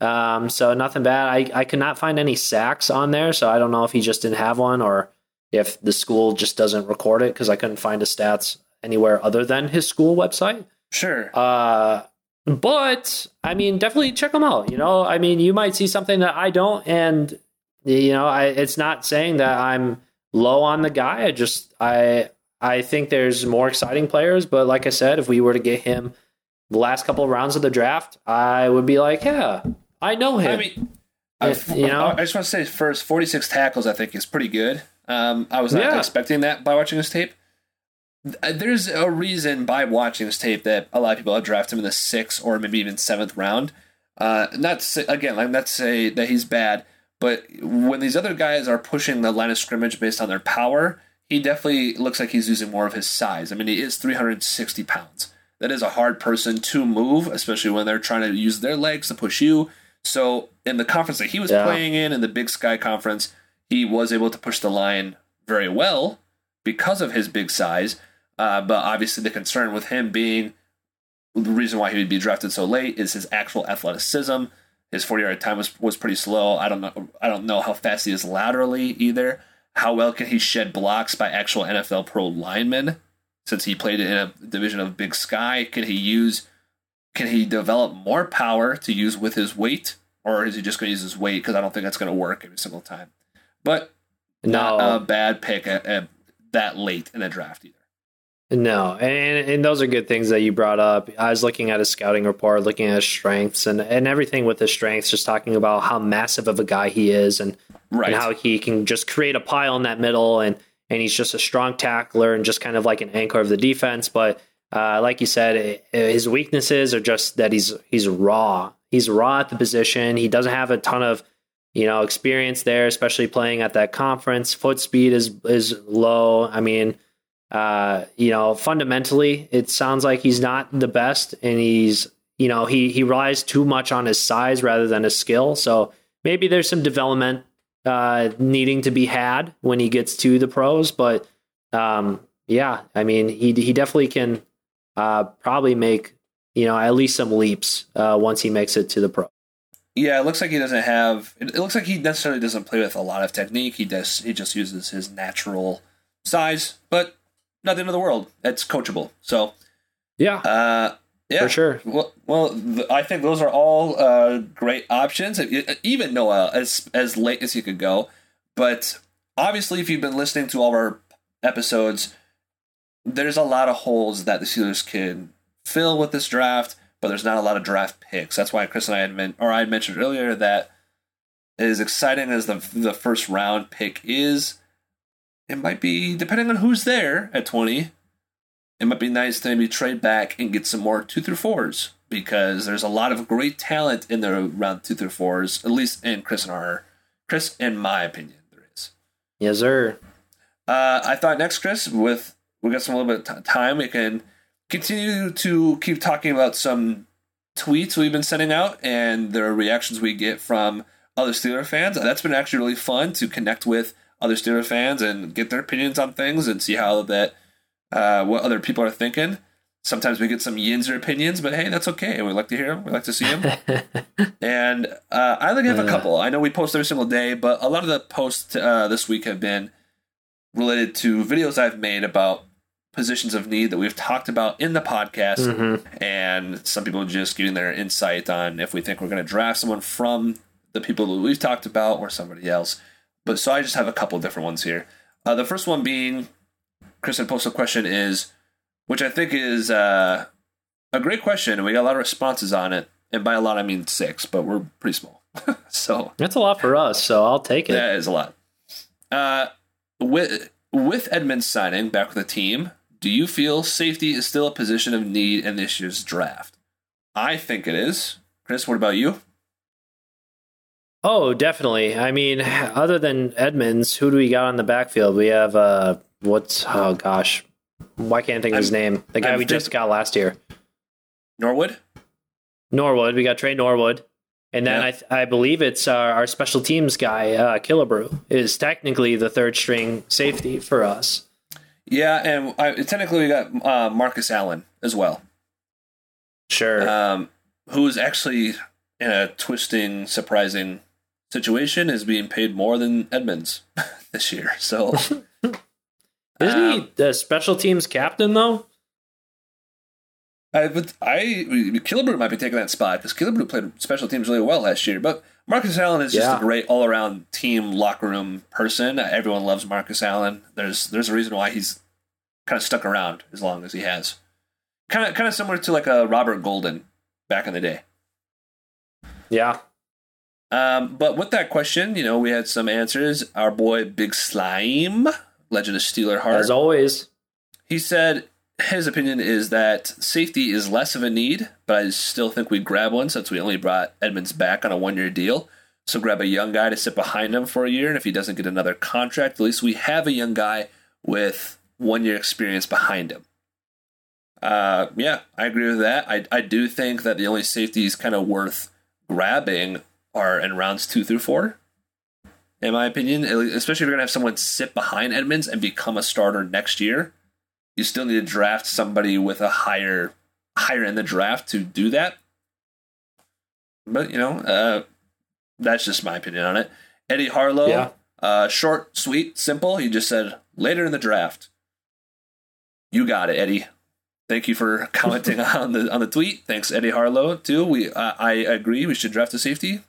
Um, so nothing bad. I, I could not find any sacks on there, so I don't know if he just didn't have one or if the school just doesn't record it because I couldn't find his stats anywhere other than his school website. Sure. Uh, but I mean, definitely check them out. You know, I mean, you might see something that I don't, and you know, I, it's not saying that I'm low on the guy. I just I I think there's more exciting players, but like I said, if we were to get him the last couple of rounds of the draft, I would be like, yeah, I know him. I mean, if, I, you know, I just want to say first, 46 tackles, I think is pretty good. Um, I was not yeah. expecting that by watching this tape. Uh, there's a reason by watching this tape that a lot of people have drafted him in the sixth or maybe even seventh round. Uh, not to say, again, like not to say that he's bad, but when these other guys are pushing the line of scrimmage based on their power, he definitely looks like he's using more of his size. I mean, he is 360 pounds. That is a hard person to move, especially when they're trying to use their legs to push you. So, in the conference that he was Yeah. playing in, in the Big Sky Conference, he was able to push the line very well because of his big size. Uh, but obviously, the concern with him being the reason why he would be drafted so late is his actual athleticism. His 40 yard time was, was pretty slow. I don't know. I don't know how fast he is laterally either. How well can he shed blocks by actual NFL pro linemen? Since he played in a division of Big Sky, can he use? Can he develop more power to use with his weight, or is he just going to use his weight? Because I don't think that's going to work every single time. But No, not a bad pick at, at that late in the draft either. No, and and those are good things that you brought up. I was looking at his scouting report, looking at his strengths, and and everything with his strengths, just talking about how massive of a guy he is, and Right. and how he can just create a pile in that middle, and and he's just a strong tackler and just kind of like an anchor of the defense. But uh, like you said, it, his weaknesses are just that he's he's raw. He's raw at the position. He doesn't have a ton of you know experience there, especially playing at that conference. Foot speed is is low. I mean uh, you know, fundamentally, it sounds like he's not the best, and he's, you know, he he relies too much on his size rather than his skill. So maybe there's some development uh, needing to be had when he gets to the pros. But um, yeah, I mean, he he definitely can uh, probably make you know at least some leaps uh, once he makes it to the pro. Yeah, it looks like he doesn't have. It, it looks like he necessarily doesn't play with a lot of technique. He does. He just uses his natural size, but not the end of the world. It's coachable. So, Yeah, uh, yeah, for sure. Well, well, th- I think those are all uh, great options. Even Noah, as as late as he could go, but obviously, if you've been listening to all of our episodes, there's a lot of holes that the Steelers can fill with this draft, but there's not a lot of draft picks. That's why Chris and I had men- or I had mentioned earlier that as exciting as the the first round pick is, it might be depending on who's there at twenty it might be nice to maybe trade back and get some more two through fours because there's a lot of great talent in the round two through fours, at least in Chris and our Chris, in my opinion, there is. Yes, sir. Uh, I thought next, Chris, with we got some a little bit of t- time, we can continue to keep talking about some tweets we've been sending out and the reactions we get from other Steeler fans. That's been actually really fun to connect with other Steeler fans and get their opinions on things and see how that uh, what other people are thinking. Sometimes we get some Yinzer opinions, but hey, that's okay. We like to hear them. We like to see them. and uh, I only have a couple. I know we post every single day, but a lot of the posts uh, this week have been related to videos I've made about positions of need that we've talked about in the podcast, Mhm. and some people just giving their insight on if we think we're going to draft someone from the people that we've talked about or somebody else. But so I just have a couple different ones here. Uh, the first one being Chris had posted a question is, which I think is uh, a great question, and we got a lot of responses on it. And by a lot, I mean six, but we're pretty small. so That's a lot for us, so I'll take it. that is a lot. Uh, with with Edmunds signing back with the team, do you feel safety is still a position of need in this year's draft? I think it is. Chris, what about you? Oh, definitely. I mean, other than Edmunds, who do we got on the backfield? We have uh, what's oh gosh, why can't I think of his name? The guy I'm we just got last year, Norwood? Norwood. We got Tre Norwood, and then Yeah. I th- I believe it's our, our special teams guy, uh, Killebrew, is technically the third string safety for us. Yeah, and I, technically we got uh, Marcus Allen as well, Sure. um, who is actually in a twisting, surprising situation, is being paid more than Edmunds this year. So Isn't um, he the special teams captain though? I would, I Killebrew might be taking that spot because Killebrew played special teams really well last year. But Marcus Allen is just Yeah. a great all around team locker room person. Everyone loves Marcus Allen. There's there's a reason why he's kind of stuck around as long as he has. Kind of kind of similar to like a Robert Golden back in the day. Yeah. Um, but with that question, you know, we had some answers. Our boy Big Slime, Legend of Steeler Heart, As always. he said his opinion is that safety is less of a need, but I still think we'd grab one since we only brought Edmunds back on a one year deal. So grab a young guy to sit behind him for a year, and if he doesn't get another contract, at least we have a young guy with one year experience behind him. Uh, yeah, I agree with that. I, I do think that the only safety is kind of worth grabbing are in rounds two through four, in my opinion. Especially if you're going to have someone sit behind Edmunds and become a starter next year, you still need to draft somebody with a higher higher in the draft to do that. But you know, uh, that's just my opinion on it. Eddie Harlow, yeah. uh, short, sweet, simple. He just said later in the draft. You got it, Eddie. Thank you for commenting on the on the tweet. Thanks, Eddie Harlow. Too. We uh, I agree. We should draft a safety.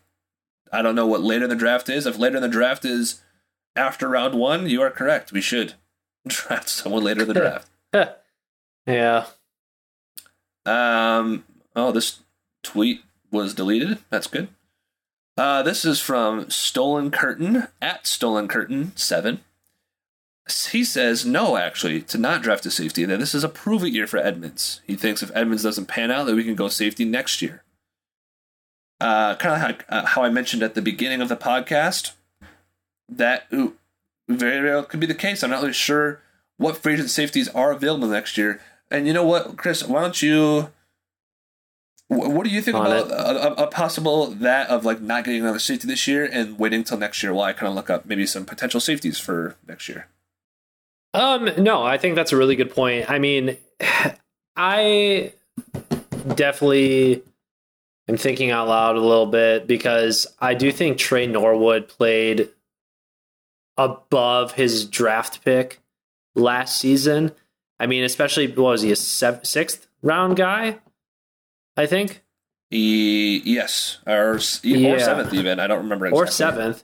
I don't know what later in the draft is. If later in the draft is after round one, you are correct. We should draft someone later in the draft. yeah. Um. Oh, this tweet was deleted. That's good. Uh, this is from Stolen Curtain at Stolen Curtain seven. He says no, actually, to not draft a safety. That this is a prove it year for Edmunds. He thinks if Edmunds doesn't pan out, that we can go safety next year. Uh, kind of how, uh, how I mentioned at the beginning of the podcast. That ooh, very well could be the case. I'm not really sure what free agent safeties are available next year. And you know what, Chris? Why don't you what do you think about a, a, possible that of like not getting another safety this year and waiting until next year while I kind of look up maybe some potential safeties for next year? Um, no, I think that's a really good point. I mean, I definitely am thinking out loud a little bit because I do think Tre Norwood played above his draft pick last season. I mean, especially what was he a seventh, sixth round guy? I think. E, yes, or, yeah. seventh even. I don't remember. Exactly. Or seventh.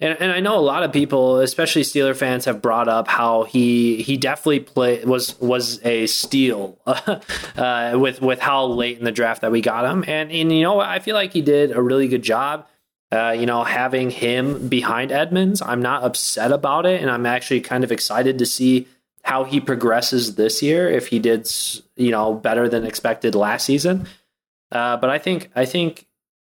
And, and I know a lot of people, especially Steeler fans, have brought up how he he definitely play was was a steal uh, with with how late in the draft that we got him. And and you know I feel like he did a really good job. Uh, you know, having him behind Edmunds, I'm not upset about it, and I'm actually kind of excited to see how he progresses this year if he did you know better than expected last season. Uh, but I think I think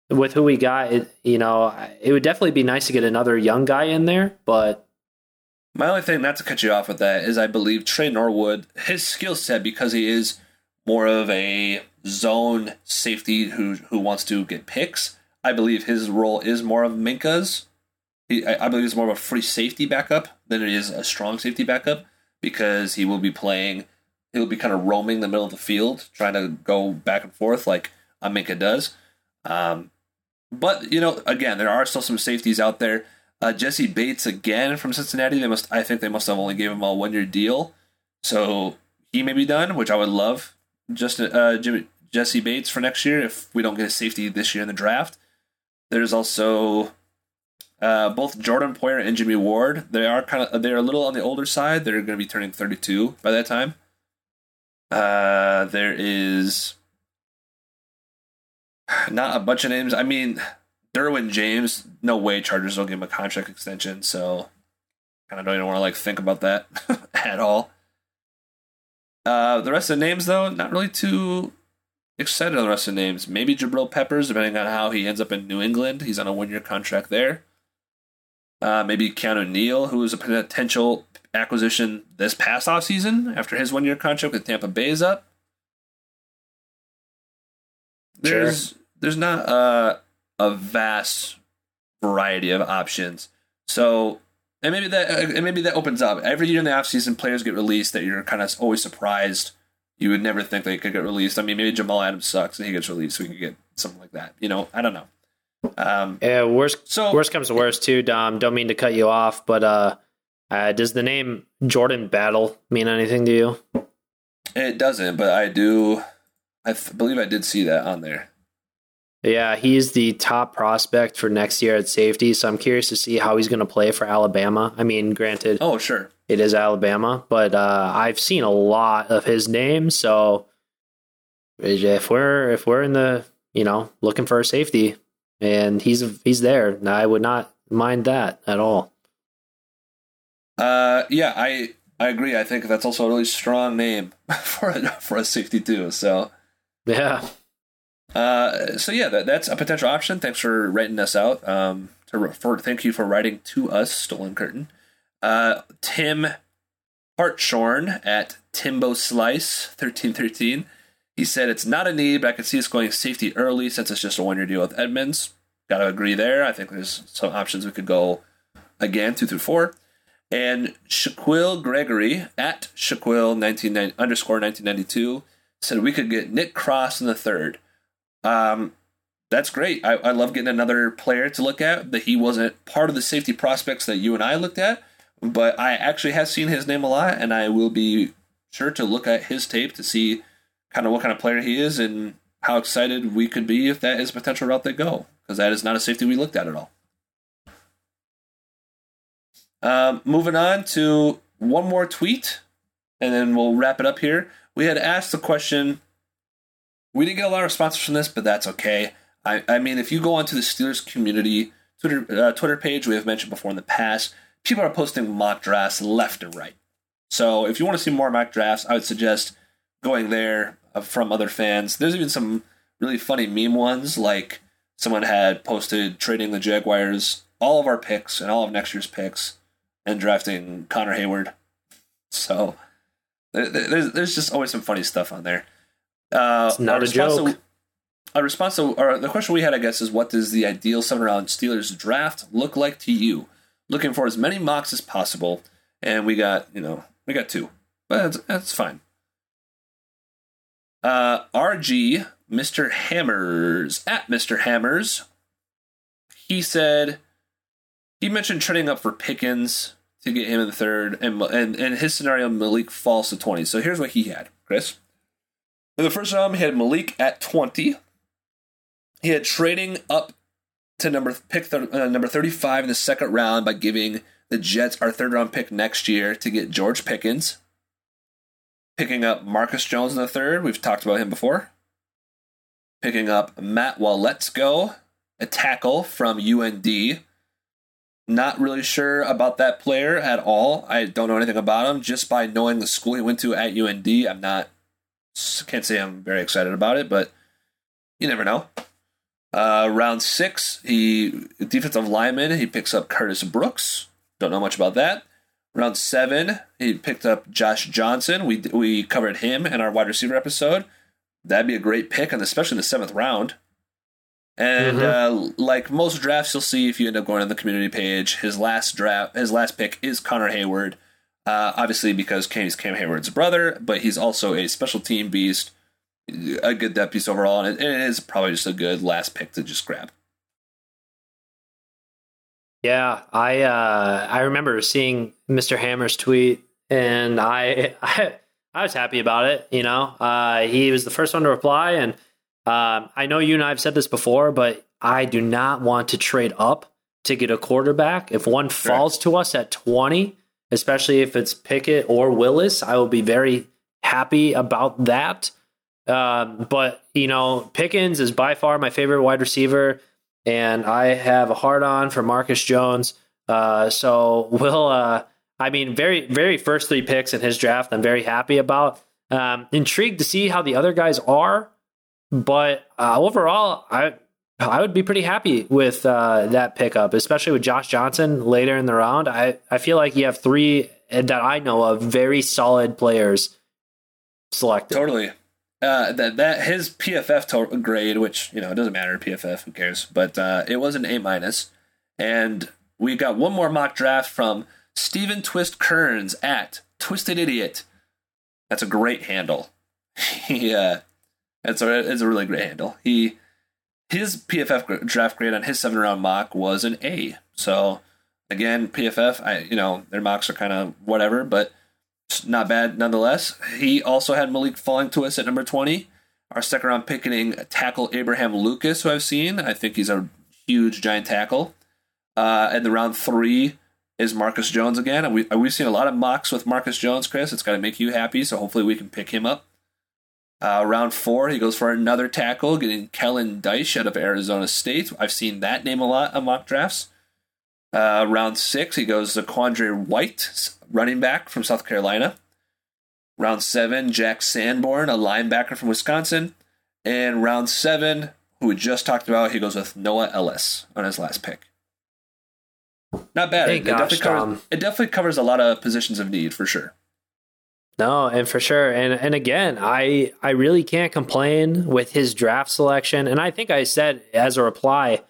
with who we got, it, you know, it would definitely be nice to get another young guy in there. But my only thing, not to cut you off with that, is I believe Tre Norwood, his skill set, because he is more of a zone safety who who wants to get picks. I believe his role is more of Minkah's. He, I, I believe it's more of a free safety backup than it is a strong safety backup because he will be playing. He'll be kind of roaming the middle of the field, trying to go back and forth like Aminka does. Um, but you know, again, there are still some safeties out there. Uh, Jessie Bates again from Cincinnati. They must. I think they must have only gave him a one year deal, so he may be done, which I would love. Just uh, Jimmy, Jessie Bates for next year if we don't get a safety this year in the draft. There's also uh, both Jordan Poyer and Jimmy Ward, they are kind of they're a little on the older side. They're going to be turning 32 by that time. Uh, there is not a bunch of names. I mean, Derwin James, no way Chargers will give him a contract extension, so kind of don't even want to like think about that at all. Uh, the rest of the names, though, not really too excited on the rest of the names. Maybe Jabril Peppers, depending on how he ends up in New England. He's on a one year contract there. Uh, maybe Keanu Neal, who was a potential acquisition this past offseason after his one year contract with Tampa Bay is up. There's sure. There's not a, a vast variety of options. So and maybe that and maybe that opens up. Every year in the offseason players get released that you're kind of always surprised. You would never think they could get released. I mean, maybe Jamal Adams sucks and he gets released, so we could get something like that. You know, I don't know. Um, yeah, worst so worst comes to worst too. Dom, don't mean to cut you off, but uh, uh, does the name Jordan Battle mean anything to you? It doesn't, but I do. I th- believe I did see that on there. Yeah, he's the top prospect for next year at safety, so I'm curious to see how he's going to play for Alabama. I mean, granted, oh sure, it is Alabama, but uh, I've seen a lot of his name, so if we're if we're in the you know looking for a safety, and he's he's there. I would not mind that at all. Uh, yeah, I I agree. I think that's also a really strong name for a, for a safety too. So yeah. Uh, so yeah, that, that's a potential option. Thanks for writing us out. Um, to for thank you for writing to us, Stolen Curtain. Uh, Tim Hartshorn at Timbo Slice 1313. He said it's not a need, but I can see us going safety early since it's just a one year deal with Edmunds. Got to agree there. I think there's some options we could go again, two through four. And Shaquille Gregory at Shaquille 19, underscore 1992 said we could get Nick Cross in the third. Um, that's great. I, I love getting another player to look at that he wasn't part of the safety prospects that you and I looked at, but I actually have seen his name a lot, and I will be sure to look at his tape to see kind of what kind of player he is and how excited we could be if that is a potential route they go, because that is not a safety we looked at at all. Um, moving on to one more tweet, and then we'll wrap it up here. We had asked the question. We didn't get a lot of responses from this, but that's okay. I, I mean, if you go onto the Steelers community Twitter uh, Twitter page, we have mentioned before in the past, people are posting mock drafts left and right. So if you want to see more mock drafts, I would suggest going there uh, from other fans. There's even some really funny meme ones, like someone had posted trading the Jaguars all of our picks and all of next year's picks and drafting Connor Heyward. So there's there's just always some funny stuff on there. Uh, it's not a joke. To, a response to or the question we had, I guess, is what does the ideal seven round Steelers draft look like to you? Looking for as many mocks as possible, and we got you know we got two, but that's, that's fine. Uh, RG Mr. Hammers at Mr. Hammers, he said he mentioned trading up for Pickens to get him in the third, and and in his scenario, Malik falls to twenty. So here's what he had, Chris. In the first round, he had Malik at twenty. He had trading up to number pick th- uh, number thirty five in the second round by giving the Jets our third round pick next year to get George Pickens. Picking up Marcus Jones in the third. We've talked about him before. Picking up Matt Waletzko, a tackle from UND not really sure about that player at all. I don't know anything about him. Just by knowing the school he went to at UND, I'm not can't say I'm very excited about it, but you never know. Uh, round six, he defensive lineman. He picks up Curtis Brooks. Don't know much about that. Round seven, he picked up Josh Johnson. We we covered him in our wide receiver episode. That'd be a great pick, and especially in the seventh round. And mm-hmm. uh, like most drafts, you'll see if you end up going on the community page, his last draft, his last pick is Connor Heyward. Uh, obviously, because he's Cam Heyward's brother, but he's also a special team beast, a good depth piece overall, and it, is probably just a good last pick to just grab. Yeah, I uh, I remember seeing Mr. Hammer's tweet, and I I, I was happy about it. You know, uh, he was the first one to reply, and um, I know you and I have said this before, but I do not want to trade up to get a quarterback. If one falls to us at 20, especially if it's Pickett or Willis, I will be very happy about that. Um, but, you know, Pickens is by far my favorite wide receiver, and I have a hard on for Marcus Jones. Uh, so we'll, uh, I mean, very, very first three picks in his draft, I'm very happy about. Um, intrigued to see how the other guys are. But uh, overall, I I would be pretty happy with uh, that pickup, especially with Josh Johnson later in the round. I, I feel like you have three that I know of very solid players selected. Totally. Uh, that that his PFF grade, which you know it doesn't matter PFF, who cares? But uh, it was an A minus, and we got one more mock draft from Stephen Twist Kearns at Twisted Idiot. That's a great handle. he uh, it's a it's a really great handle. He his PFF draft grade on his seven round mock was an A. So again, PFF, I you know their mocks are kind of whatever, but not bad nonetheless. He also had Malik falling to us at number twenty. Our second round picking tackle Abraham Lucas, who I've seen. I think he's a huge giant tackle. Uh, and the round three is Marcus Jones again. And we, we've seen a lot of mocks with Marcus Jones, Chris. It's got to make you happy. So hopefully we can pick him up. Uh, round four, he goes for another tackle, getting Kellen Diesch out of Arizona State. I've seen that name a lot on mock drafts. Uh, round six, he goes to Quandre White, running back from South Carolina. Round seven, Jack Sanborn, a linebacker from Wisconsin. And round seven, who we just talked about, he goes with Noah Elliss on his last pick. Not bad. It, gosh, definitely covers, it, definitely covers, a lot of positions of need for sure. No, and for sure. And and again, I I really can't complain with his draft selection. And I think I said as a reply,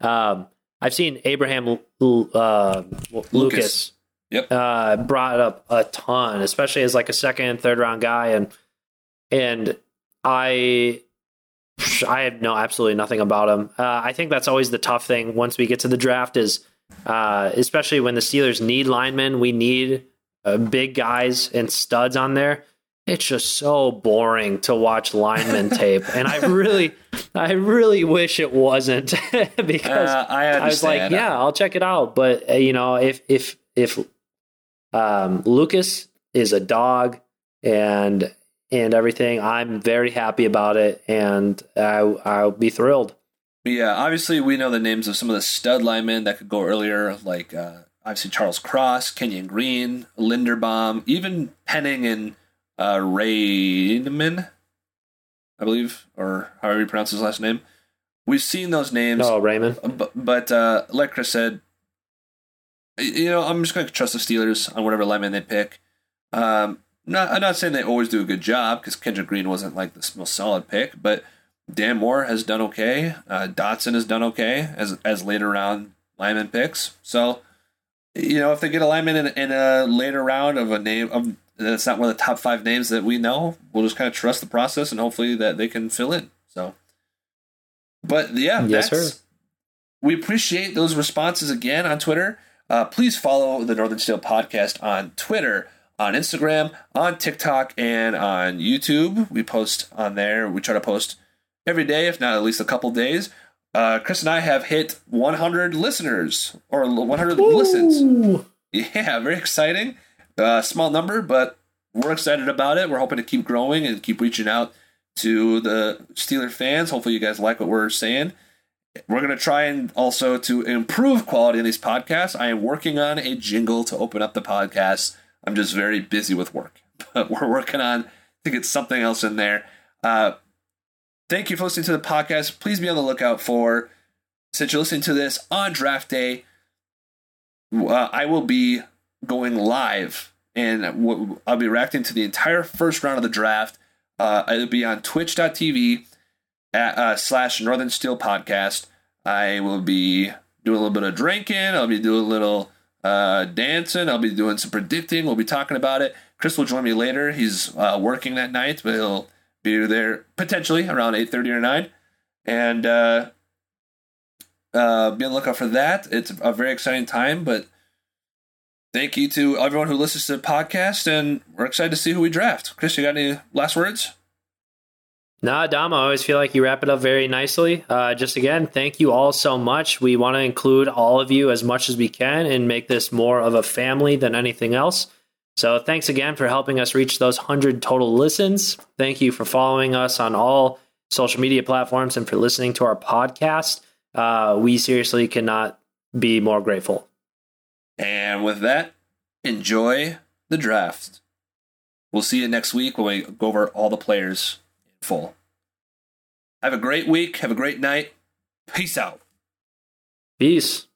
um, I've seen Abraham uh, Lucas, Lucas. Yep. Uh, brought up a ton, especially as like a second and third round guy, and and I I have no absolutely nothing about him. Uh, I think that's always the tough thing once we get to the draft is, uh, especially when the Steelers need linemen, we need uh, big guys and studs on there. It's just so boring to watch lineman tape, and I really, I really wish it wasn't because Uh, I I was like, yeah, I'll check it out. But uh, you know, if if if um, Lucas is a dog and and everything, I'm very happy about it, and I, I'll be thrilled. Yeah, obviously we know the names of some of the stud linemen that could go earlier, like uh, obviously Charles Cross, Kenyon Green, Linderbaum, even Penning and uh, I believe, or however you pronounce his last name. We've seen those names, Oh, Raimann. but, but uh, like Chris said, you know, I'm just going to trust the Steelers on whatever lineman they pick. Um, not, I'm not saying they always do a good job because Kendrick Green wasn't like the most solid pick, but Dan Moore has done okay. Uh, Dotson has done okay as as later round lineman picks. So, you know, if they get a lineman in, in a later round of a name of that's not one of the top five names that we know, we'll just kind of trust the process and hopefully that they can fill in. So, but yeah, Yes, that's, sir. we appreciate those responses again on Twitter. Uh, please follow the Northern Steel Podcast on Twitter, on Instagram, on TikTok, and on YouTube. We post on there. We try to post every day, if not at least a couple days. Uh, Chris and I have hit 100 listeners or 100 listens. Yeah, very exciting. Uh, small number, but we're excited about it. We're hoping to keep growing and keep reaching out to the Steeler fans. Hopefully, you guys like what we're saying. We're going to try and also to improve quality in these podcasts. I am working on a jingle to open up the podcast. I'm just very busy with work, but we're working on to get something else in there. Uh, thank you for listening to the podcast. Please be on the lookout for, since you're listening to this on draft day, uh, I will be going live and w- I'll be reacting to the entire first round of the draft. Uh, it'll be on twitch.tv at, uh, slash Northern Steel Podcast. I will be doing a little bit of drinking. I'll be doing a little uh, dancing. I'll be doing some predicting. We'll be talking about it. Chris will join me later. He's uh, working that night, but he'll be there potentially around 8.30 or 9. And uh, uh, be on the lookout for that. It's a very exciting time, but thank you to everyone who listens to the podcast, and we're excited to see who we draft. Chris, you got any last words? Nah, Dom, I always feel like you wrap it up very nicely. Uh, just again, thank you all so much. We want to include all of you as much as we can and make this more of a family than anything else. So thanks again for helping us reach those 100 total listens. Thank you for following us on all social media platforms and for listening to our podcast. Uh, we seriously cannot be more grateful. And with that, enjoy the draft. We'll see you next week when we go over all the players in full. Have a great week. Have a great night. Peace out. Peace.